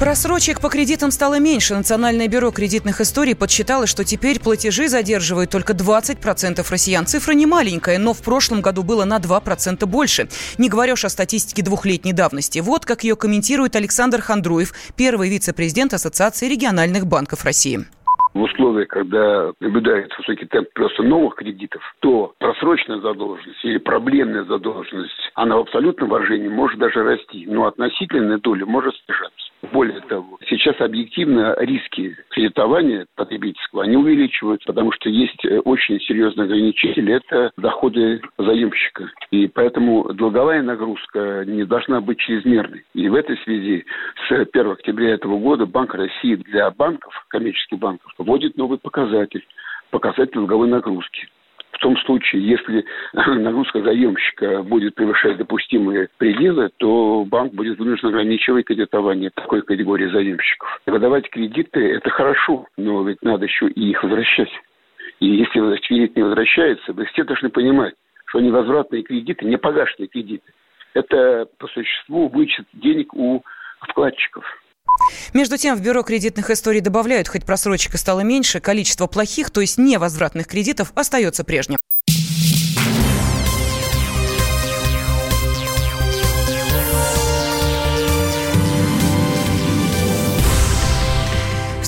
Просрочек по кредитам стало меньше. Национальное бюро кредитных историй подсчитало, что теперь платежи задерживают только 20% россиян. Цифра не маленькая, но в прошлом году было на 2% больше. Не говоря уж о статистике двухлетней давности. Вот как ее комментирует Александр Хандруев, первый вице-президент Ассоциации региональных банков России в условиях, когда наблюдается высокий темп просто новых кредитов, то просроченная задолженность или проблемная задолженность, она в абсолютном выражении может даже расти, но относительная доля может снижаться. Более того, сейчас объективно риски кредитования потребительского, они увеличиваются, потому что есть э, очень серьезный ограничитель – это доходы заемщика. И поэтому долговая нагрузка не должна быть чрезмерной. И в этой связи с 1 октября этого года Банк России для банков, коммерческих банков, вводит новый показатель – показатель долговой нагрузки. В том случае, если нагрузка заемщика будет превышать допустимые пределы, то банк будет вынужден ограничивать кредитование такой категории заемщиков. Выдавать кредиты – это хорошо, но ведь надо еще и их возвращать. И если кредит не возвращается, вы все должны понимать, что невозвратные кредиты, не погашенные кредиты, это по существу вычет денег у вкладчиков. Между тем, в Бюро кредитных историй добавляют, хоть просрочка стало меньше, количество плохих, то есть невозвратных кредитов остается прежним.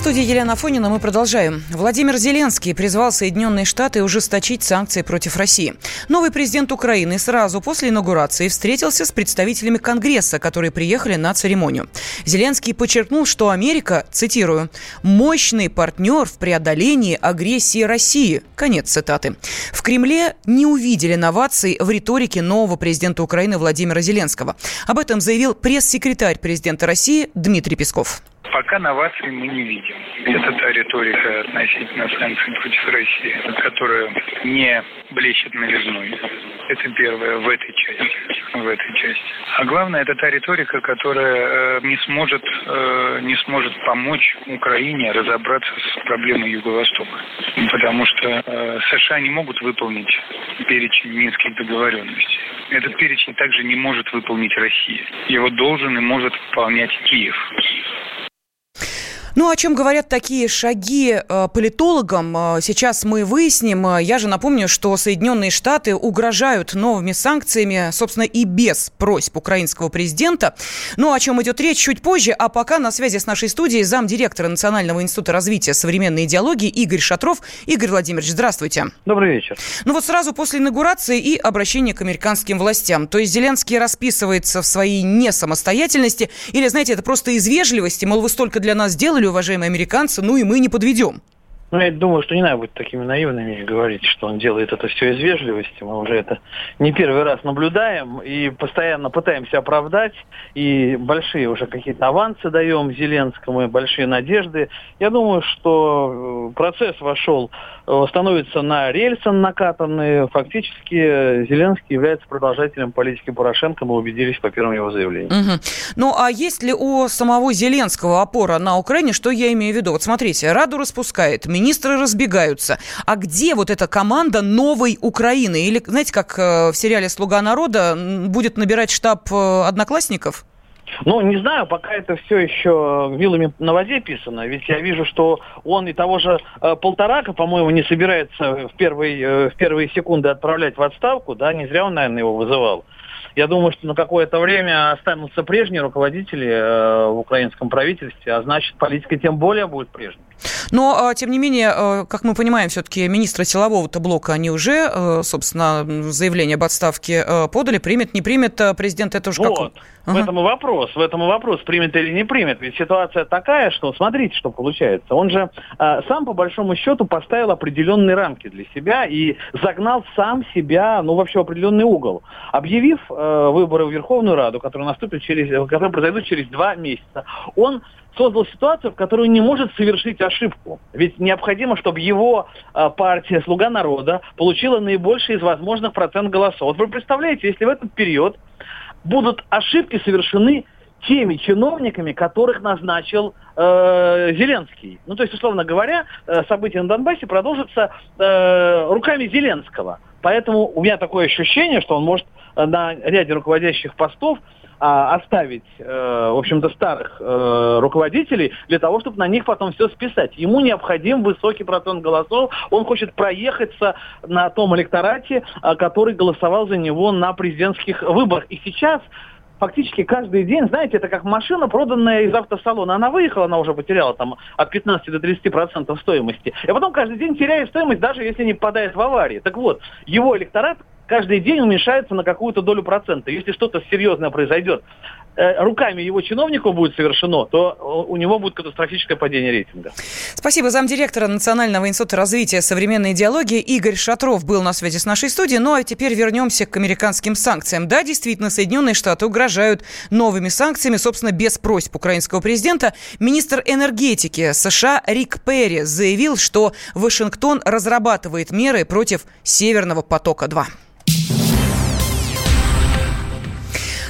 Студии Елена Афонина мы продолжаем. Владимир Зеленский призвал Соединенные Штаты ужесточить санкции против России. Новый президент Украины сразу после инаугурации встретился с представителями Конгресса, которые приехали на церемонию. Зеленский подчеркнул, что Америка, цитирую, «мощный партнер в преодолении агрессии России». Конец цитаты. В Кремле не увидели новаций в риторике нового президента Украины Владимира Зеленского. Об этом заявил пресс-секретарь президента России Дмитрий Песков. Пока новаций мы не видим. Это та риторика относительно санкций против России, которая не блещет новизной. Это первое в этой части. В этой части. А главное, это та риторика, которая э, не сможет, э, не сможет помочь Украине разобраться с проблемой Юго-Востока. Потому что э, США не могут выполнить перечень минских договоренностей. Этот перечень также не может выполнить Россия. Его должен и может выполнять Киев. Ну, о чем говорят такие шаги э, политологам, э, сейчас мы выясним. Э, я же напомню, что Соединенные Штаты угрожают новыми санкциями, собственно, и без просьб украинского президента. Ну, о чем идет речь чуть позже. А пока на связи с нашей студией замдиректора Национального института развития современной идеологии Игорь Шатров. Игорь Владимирович, здравствуйте. Добрый вечер. Ну вот сразу после инаугурации и обращения к американским властям. То есть Зеленский расписывается в своей несамостоятельности или, знаете, это просто из вежливости, мол, вы столько для нас сделали, сделали, уважаемые американцы, ну и мы не подведем. Ну, я думаю, что не надо быть такими наивными и говорить, что он делает это все из вежливости. Мы уже это не первый раз наблюдаем и постоянно пытаемся оправдать. И большие уже какие-то авансы даем Зеленскому, и большие надежды. Я думаю, что э, процесс вошел, становится на рельсы накатанные. Фактически Зеленский является продолжателем политики Порошенко. Мы убедились по первым его заявлениям. Угу. Ну, а есть ли у самого Зеленского опора на Украине? Что я имею в виду? Вот смотрите, Раду распускает, министры разбегаются. А где вот эта команда новой Украины? Или, знаете, как э, в сериале «Слуга народа» будет набирать штаб э, одноклассников? Ну, не знаю, пока это все еще вилами на воде писано. Ведь я вижу, что он и того же э, Полторака, по-моему, не собирается в, первый, э, в первые секунды отправлять в отставку. Да, не зря он, наверное, его вызывал. Я думаю, что на какое-то время останутся прежние руководители э, в украинском правительстве, а значит, политика тем более будет прежней. Но, а, тем не менее, э, как мы понимаем, все-таки министры силового-то блока, они уже, э, собственно, заявление об отставке э, подали. Примет, не примет президент, это уже вот. как... В этом и вопрос, в этом и вопрос, примет или не примет. Ведь ситуация такая, что смотрите, что получается. Он же э, сам, по большому счету, поставил определенные рамки для себя и загнал сам себя, ну, вообще в определенный угол. Объявив э, выборы в Верховную Раду, которые, наступят через, которые произойдут через два месяца, он создал ситуацию, в которой не может совершить ошибку. Ведь необходимо, чтобы его э, партия «Слуга народа» получила наибольший из возможных процент голосов. Вот вы представляете, если в этот период будут ошибки совершены теми чиновниками, которых назначил э, Зеленский. Ну, то есть, условно говоря, э, события на Донбассе продолжатся э, руками Зеленского. Поэтому у меня такое ощущение, что он может э, на ряде руководящих постов а, оставить, э, в общем-то, старых э, руководителей для того, чтобы на них потом все списать. Ему необходим высокий процент голосов. Он хочет проехаться на том электорате, э, который голосовал за него на президентских выборах. И сейчас фактически каждый день, знаете, это как машина, проданная из автосалона. Она выехала, она уже потеряла там от 15 до 30 процентов стоимости. И потом каждый день теряет стоимость, даже если не попадает в аварии. Так вот, его электорат каждый день уменьшается на какую-то долю процента. Если что-то серьезное произойдет, Э, руками его чиновников будет совершено, то у него будет катастрофическое падение рейтинга. Спасибо. Замдиректора Национального института развития современной идеологии Игорь Шатров был на связи с нашей студией. Ну а теперь вернемся к американским санкциям. Да, действительно, Соединенные Штаты угрожают новыми санкциями, собственно, без просьб украинского президента. Министр энергетики США Рик Перри заявил, что Вашингтон разрабатывает меры против Северного потока-2.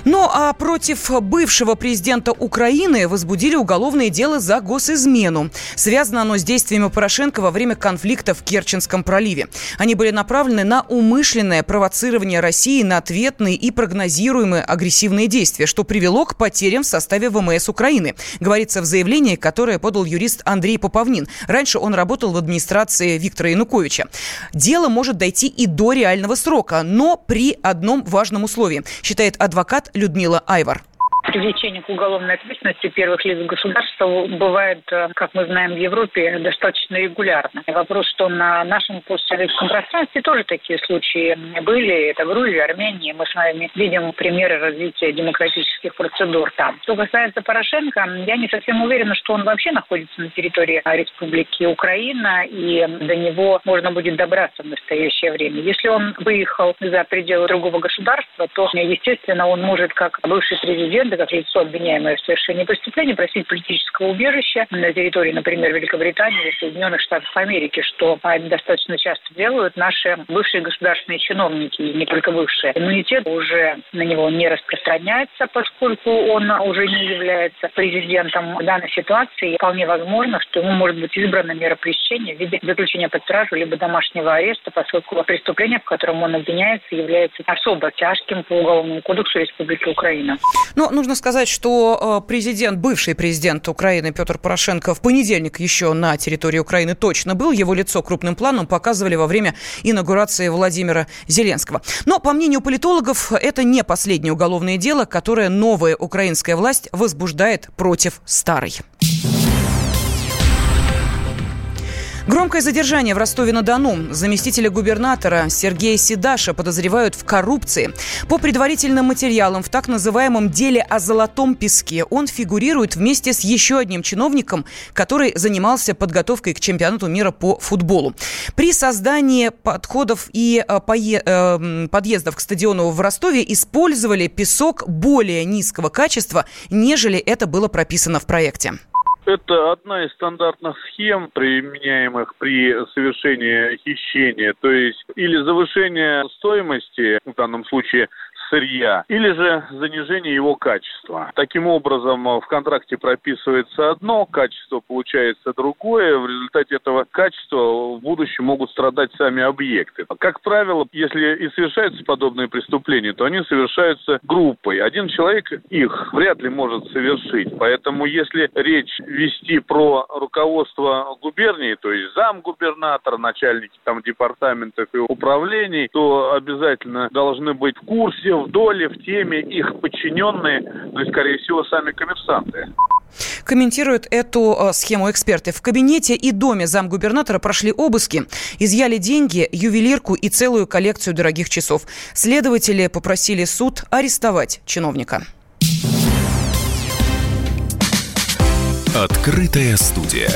Ну а против бывшего президента Украины возбудили уголовное дело за госизмену. Связано оно с действиями Порошенко во время конфликта в Керченском проливе. Они были направлены на умышленное провоцирование России на ответные и прогнозируемые агрессивные действия, что привело к потерям в составе ВМС Украины, говорится в заявлении, которое подал юрист Андрей Поповнин. Раньше он работал в администрации Виктора Януковича. Дело может дойти и до реального срока, но при одном важном условии, считает адвокат Людмила Айвар привлечение к уголовной ответственности первых лиц государства бывает, э, как мы знаем, в Европе достаточно регулярно. Вопрос, что на нашем постсоветском пространстве тоже такие случаи были. Это Грузия, Армения. Мы с вами видим примеры развития демократических процедур там. Что касается Порошенко, я не совсем уверена, что он вообще находится на территории Республики Украина, и до него можно будет добраться в настоящее время. Если он выехал за пределы другого государства, то, естественно, он может, как бывший президент, как лицо, обвиняемое в совершении преступления, просить политического убежища на территории, например, Великобритании или Соединенных Штатов Америки, что достаточно часто делают наши бывшие государственные чиновники, и не только бывшие. Иммунитет уже на него не распространяется, поскольку он уже не является президентом данной ситуации. Вполне возможно, что ему может быть избрана мера пресечения в виде заключения под стражу либо домашнего ареста, поскольку преступление, в котором он обвиняется, является особо тяжким по Уголовному кодексу Республики Украина. Но нужно нужно сказать, что э, президент, бывший президент Украины Петр Порошенко в понедельник еще на территории Украины точно был. Его лицо крупным планом показывали во время инаугурации Владимира Зеленского. Но, по мнению политологов, это не последнее уголовное дело, которое новая украинская власть возбуждает против старой. Громкое задержание в Ростове-на-Дону. Заместителя губернатора Сергея Сидаша подозревают в коррупции. По предварительным материалам в так называемом деле о золотом песке он фигурирует вместе с еще одним чиновником, который занимался подготовкой к чемпионату мира по футболу. При создании подходов и э, э, подъездов к стадиону в Ростове использовали песок более низкого качества, нежели это было прописано в проекте. Это одна из стандартных схем, применяемых при совершении хищения, то есть или завышение стоимости, в данном случае сырья, или же занижение его качества. Таким образом, в контракте прописывается одно, качество получается другое. В результате этого качества в будущем могут страдать сами объекты. Как правило, если и совершаются подобные преступления, то они совершаются группой. Один человек их вряд ли может совершить. Поэтому если речь вести про руководство губернии, то есть зам губернатора, начальники там департаментов и управлений, то обязательно должны быть в курсе, в доле, в теме их подчиненные, ну и, скорее всего, сами коммерсанты. Комментируют эту э, схему эксперты. В кабинете и доме замгубернатора прошли обыски, изъяли деньги, ювелирку и целую коллекцию дорогих часов. Следователи попросили суд арестовать чиновника. Открытая студия.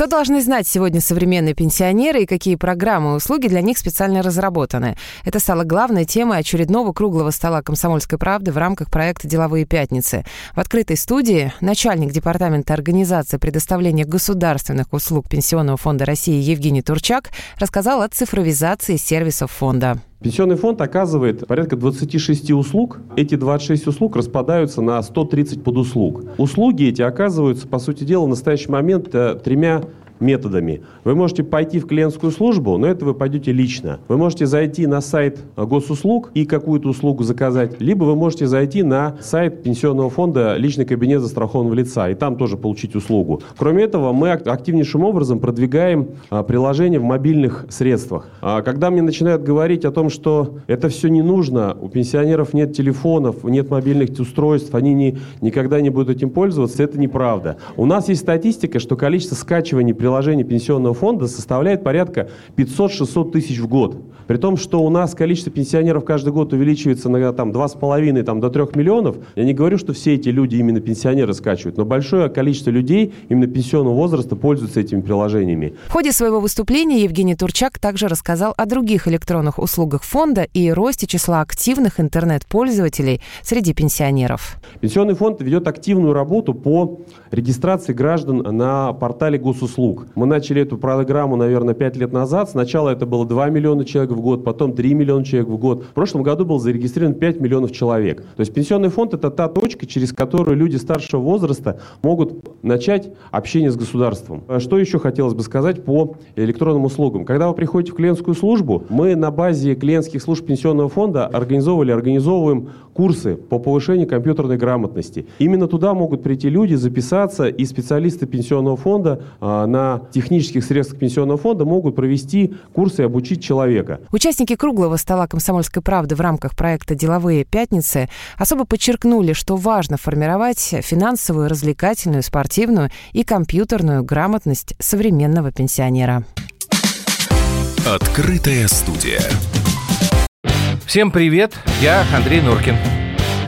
Что должны знать сегодня современные пенсионеры и какие программы и услуги для них специально разработаны? Это стало главной темой очередного круглого стола «Комсомольской правды» в рамках проекта «Деловые пятницы». В открытой студии начальник департамента организации предоставления государственных услуг Пенсионного фонда России Евгений Турчак рассказал о цифровизации сервисов фонда. Пенсионный фонд оказывает порядка 26 услуг. Эти 26 услуг распадаются на 130 подуслуг. Услуги эти оказываются, по сути дела, в настоящий момент э, тремя методами. Вы можете пойти в клиентскую службу, но это вы пойдете лично. Вы можете зайти на сайт госуслуг и какую-то услугу заказать, либо вы можете зайти на сайт пенсионного фонда «Личный кабинет застрахованного лица» и там тоже получить услугу. Кроме этого, мы активнейшим образом продвигаем а, приложение в мобильных средствах. А, когда мне начинают говорить о том, что это все не нужно, у пенсионеров нет телефонов, нет мобильных устройств, они не, никогда не будут этим пользоваться, это неправда. У нас есть статистика, что количество скачиваний приложений пенсионного фонда составляет порядка 500-600 тысяч в год. При том, что у нас количество пенсионеров каждый год увеличивается на там, 2,5 там, до 3 миллионов, я не говорю, что все эти люди именно пенсионеры скачивают, но большое количество людей именно пенсионного возраста пользуются этими приложениями. В ходе своего выступления Евгений Турчак также рассказал о других электронных услугах фонда и росте числа активных интернет-пользователей среди пенсионеров. Пенсионный фонд ведет активную работу по регистрации граждан на портале госуслуг. Мы начали эту программу, наверное, 5 лет назад. Сначала это было 2 миллиона человек в год, потом 3 миллиона человек в год. В прошлом году было зарегистрировано 5 миллионов человек. То есть пенсионный фонд – это та точка, через которую люди старшего возраста могут начать общение с государством. Что еще хотелось бы сказать по электронным услугам? Когда вы приходите в клиентскую службу, мы на базе клиентских служб пенсионного фонда организовывали, организовываем курсы по повышению компьютерной грамотности. Именно туда могут прийти люди, записаться, и специалисты пенсионного фонда а, на технических средствах пенсионного фонда могут провести курсы и обучить человека. Участники круглого стола «Комсомольской правды» в рамках проекта «Деловые пятницы» особо подчеркнули, что важно формировать финансовую, развлекательную, спортивную и компьютерную грамотность современного пенсионера. Открытая студия. Всем привет, я Андрей Нуркин.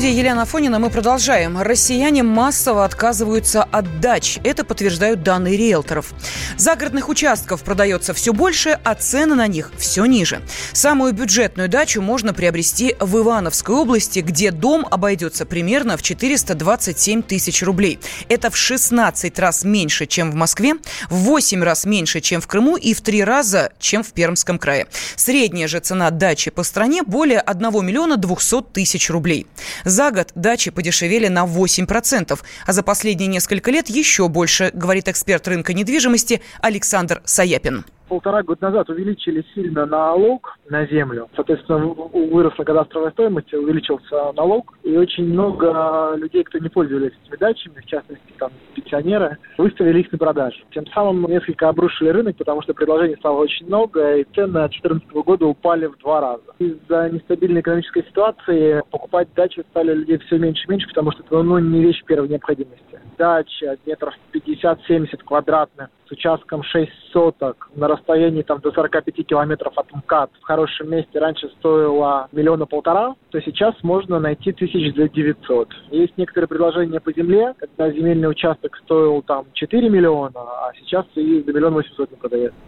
Студии Елена Фонина мы продолжаем. Россияне массово отказываются от дач. Это подтверждают данные риэлторов. Загородных участков продается все больше, а цены на них все ниже. Самую бюджетную дачу можно приобрести в Ивановской области, где дом обойдется примерно в 427 тысяч рублей. Это в 16 раз меньше, чем в Москве, в 8 раз меньше, чем в Крыму и в 3 раза, чем в Пермском крае. Средняя же цена дачи по стране более 1 миллиона 200 тысяч рублей. За год дачи подешевели на 8%, а за последние несколько лет еще больше, говорит эксперт рынка недвижимости Александр Саяпин полтора года назад увеличили сильно налог на землю. Соответственно, выросла кадастровая стоимость, увеличился налог. И очень много людей, кто не пользовались этими дачами, в частности, там, пенсионеры, выставили их на продажу. Тем самым несколько обрушили рынок, потому что предложений стало очень много, и цены от 2014 года упали в два раза. Из-за нестабильной экономической ситуации покупать дачи стали людей все меньше и меньше, потому что это ну, не вещь первой необходимости. Дача метров 50-70 квадратных с участком 6 соток на расстоянии там, до 45 километров от МКАД в хорошем месте раньше стоило миллиона полтора, то сейчас можно найти тысяч за 900. Есть некоторые предложения по земле, когда земельный участок стоил там 4 миллиона, а сейчас и за миллион восемьсот не продается.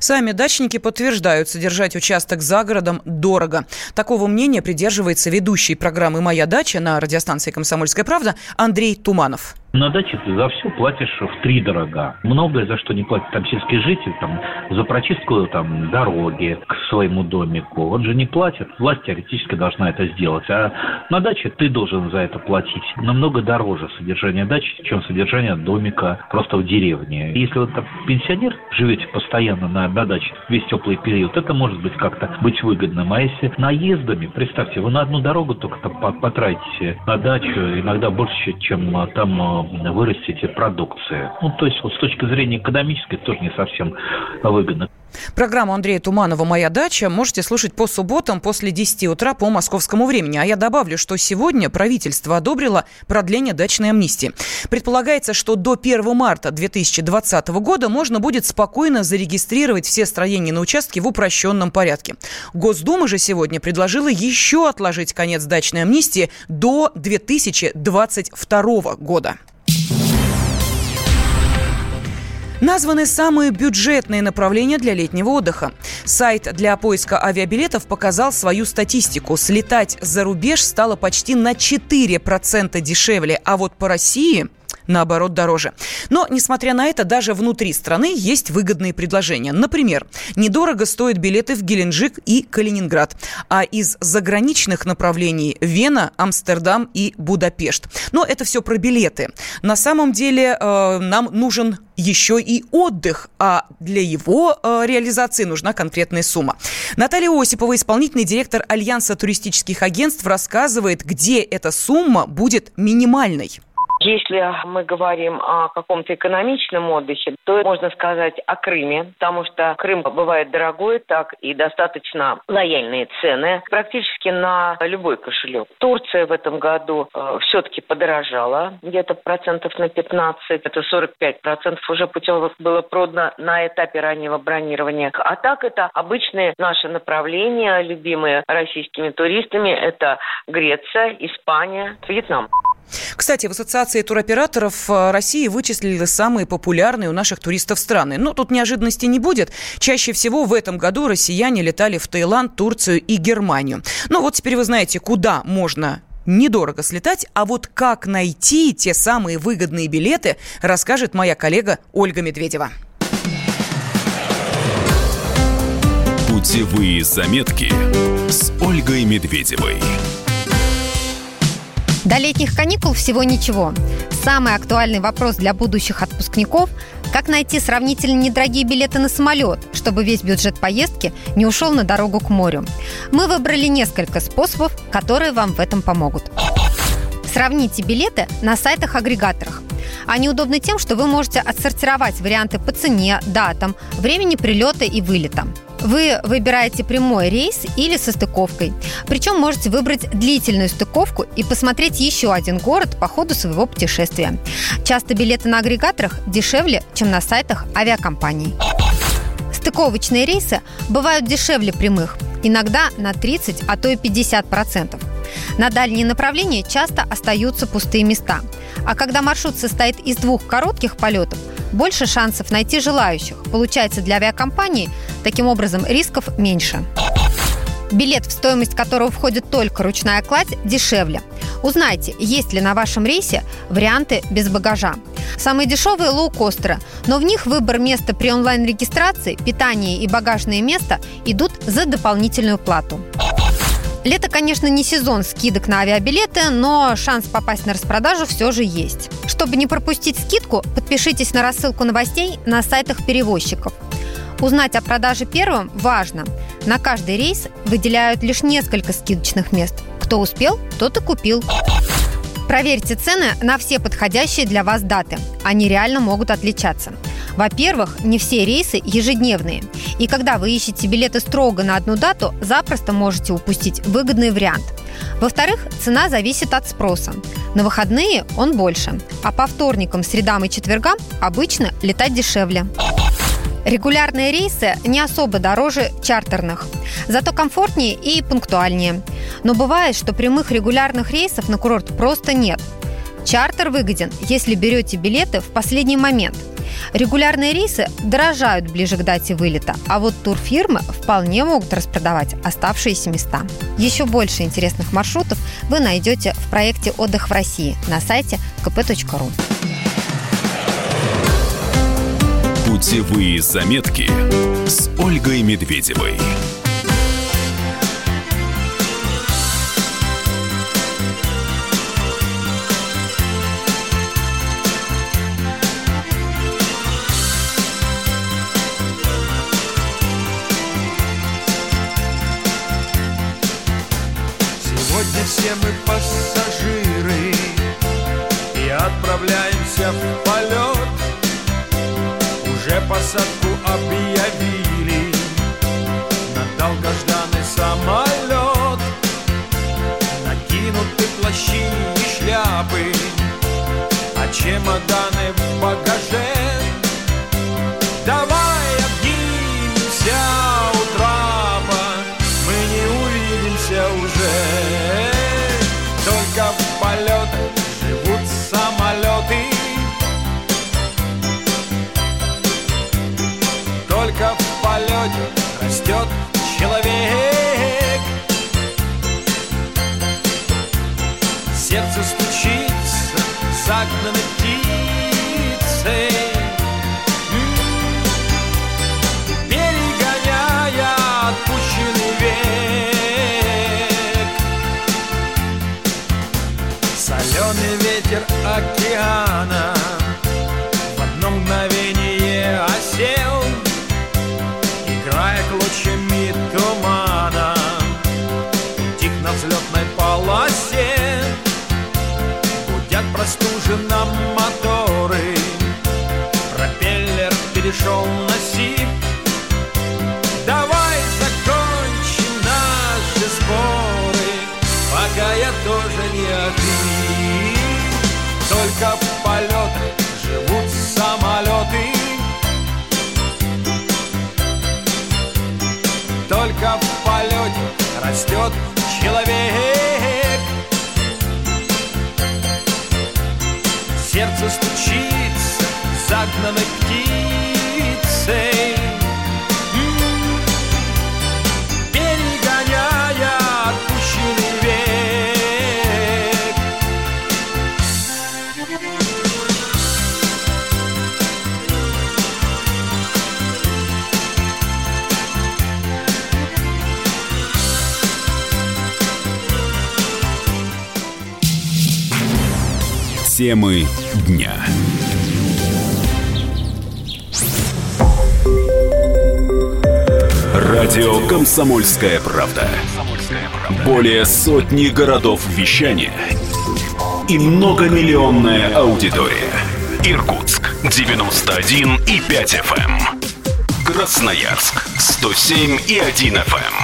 Сами дачники подтверждают, содержать участок за городом дорого. Такого мнения придерживается ведущий программы «Моя дача» на радиостанции «Комсомольская правда» Андрей Туманов. На даче ты за все платишь в три дорога. Многое за что не платит там сельский житель, там, за прочистку там, дороги к своему домику. Он же не платит. Власть теоретически должна это сделать. А на даче ты должен за это платить. Намного дороже содержание дачи, чем содержание домика просто в деревне. Если вы там пенсионер, живете постоянно на, на даче весь теплый период, это может быть как-то быть выгодным. А если наездами, представьте, вы на одну дорогу только там потратите на дачу иногда больше, чем там вырастите продукции. Ну, то есть вот с точки зрения экономической тоже не совсем выгодно. Программу Андрея Туманова «Моя дача» можете слушать по субботам после 10 утра по московскому времени. А я добавлю, что сегодня правительство одобрило продление дачной амнистии. Предполагается, что до 1 марта 2020 года можно будет спокойно зарегистрировать все строения на участке в упрощенном порядке. Госдума же сегодня предложила еще отложить конец дачной амнистии до 2022 года. Названы самые бюджетные направления для летнего отдыха. Сайт для поиска авиабилетов показал свою статистику. Слетать за рубеж стало почти на 4% дешевле, а вот по России наоборот, дороже. Но, несмотря на это, даже внутри страны есть выгодные предложения. Например, недорого стоят билеты в Геленджик и Калининград, а из заграничных направлений Вена, Амстердам и Будапешт. Но это все про билеты. На самом деле э, нам нужен еще и отдых, а для его э, реализации нужна конкретная сумма. Наталья Осипова, исполнительный директор Альянса туристических агентств, рассказывает, где эта сумма будет минимальной. Если мы говорим о каком-то экономичном отдыхе, то можно сказать о Крыме, потому что Крым бывает дорогой, так и достаточно лояльные цены практически на любой кошелек. Турция в этом году э, все-таки подорожала где-то процентов на 15, это 45 процентов уже путевок было продано на этапе раннего бронирования. А так это обычные наши направления, любимые российскими туристами, это Греция, Испания, Вьетнам. Кстати, в Ассоциации туроператоров э, России вычислили самые популярные у наших туристов страны. Но тут неожиданности не будет. Чаще всего в этом году россияне летали в Таиланд, Турцию и Германию. Ну вот теперь вы знаете, куда можно недорого слетать, а вот как найти те самые выгодные билеты, расскажет моя коллега Ольга Медведева. Путевые заметки с Ольгой Медведевой. До летних каникул всего ничего. Самый актуальный вопрос для будущих отпускников – как найти сравнительно недорогие билеты на самолет, чтобы весь бюджет поездки не ушел на дорогу к морю. Мы выбрали несколько способов, которые вам в этом помогут. Сравните билеты на сайтах-агрегаторах. Они удобны тем, что вы можете отсортировать варианты по цене, датам, времени прилета и вылета. Вы выбираете прямой рейс или со стыковкой. Причем можете выбрать длительную стыковку и посмотреть еще один город по ходу своего путешествия. Часто билеты на агрегаторах дешевле, чем на сайтах авиакомпаний. Стыковочные рейсы бывают дешевле прямых, иногда на 30, а то и 50 процентов. На дальние направления часто остаются пустые места. А когда маршрут состоит из двух коротких полетов – больше шансов найти желающих. Получается, для авиакомпании таким образом рисков меньше. Билет, в стоимость которого входит только ручная кладь, дешевле. Узнайте, есть ли на вашем рейсе варианты без багажа. Самые дешевые – лоукостеры, но в них выбор места при онлайн-регистрации, питание и багажное место идут за дополнительную плату. Лето, конечно, не сезон скидок на авиабилеты, но шанс попасть на распродажу все же есть. Чтобы не пропустить скидку, подпишитесь на рассылку новостей на сайтах перевозчиков. Узнать о продаже первым важно. На каждый рейс выделяют лишь несколько скидочных мест. Кто успел, тот и купил. Проверьте цены на все подходящие для вас даты. Они реально могут отличаться. Во-первых, не все рейсы ежедневные. И когда вы ищете билеты строго на одну дату, запросто можете упустить выгодный вариант. Во-вторых, цена зависит от спроса. На выходные он больше, а по вторникам, средам и четвергам обычно летать дешевле. Регулярные рейсы не особо дороже чартерных, зато комфортнее и пунктуальнее. Но бывает, что прямых регулярных рейсов на курорт просто нет. Чартер выгоден, если берете билеты в последний момент – Регулярные рейсы дорожают ближе к дате вылета, а вот турфирмы вполне могут распродавать оставшиеся места. Еще больше интересных маршрутов вы найдете в проекте «Отдых в России» на сайте kp.ru. Путевые заметки с Ольгой Медведевой. Отправляемся в полет. Уже посадку объявили. На долгожданный самолет. Накинуты плащи и шляпы. А чемоданы в багаже загнанной птицей Перегоняя отпущенный век. Соленый ветер океана тоже не охрип Только в полетах живут самолеты. Только в полете растет человек. Сердце стучится загнанной птицей Темы дня. Радио «Комсомольская правда». Более сотни городов вещания и многомиллионная аудитория. Иркутск 91 и 5 FM. Красноярск 107 и 1 FM.